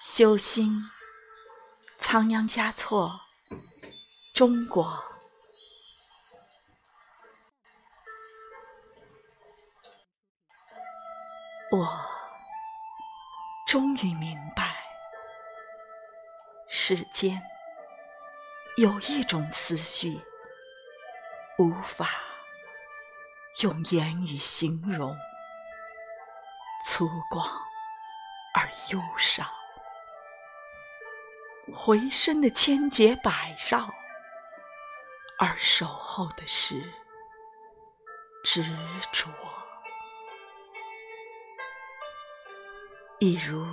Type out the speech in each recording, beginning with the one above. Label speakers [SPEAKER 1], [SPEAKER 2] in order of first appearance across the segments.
[SPEAKER 1] 修心，仓央嘉措，中国。我终于明白，世间有一种思绪，无法用言语形容，粗犷而忧伤。回身的千劫百绕，而守候的是执着。一如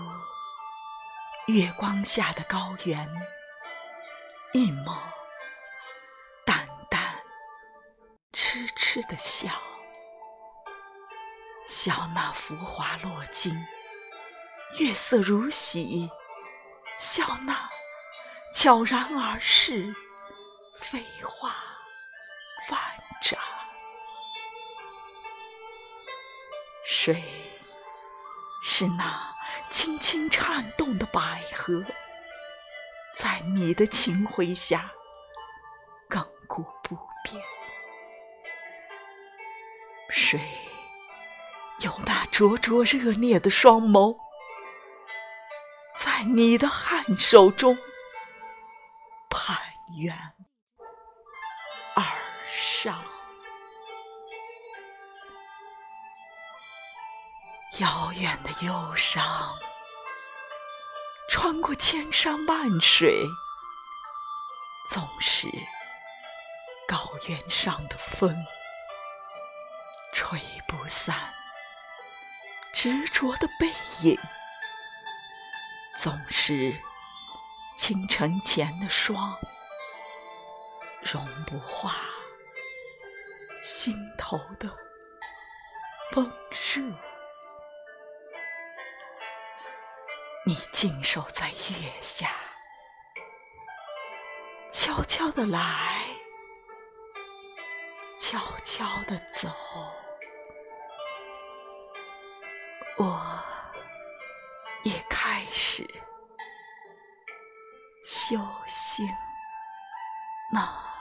[SPEAKER 1] 月光下的高原，一抹淡淡痴痴的笑，笑那浮华落尽，月色如洗，笑那。悄然而逝，飞花万丈。水是那轻轻颤动的百合，在你的情回下亘古不变。水有那灼灼热烈的双眸，在你的颔首中。攀援而上，遥远的忧伤，穿过千山万水，总是高原上的风，吹不散执着的背影，总是。清晨前的霜，融不化心头的温热。你静守在月下，悄悄的来，悄悄的走。我也开始。修行，那。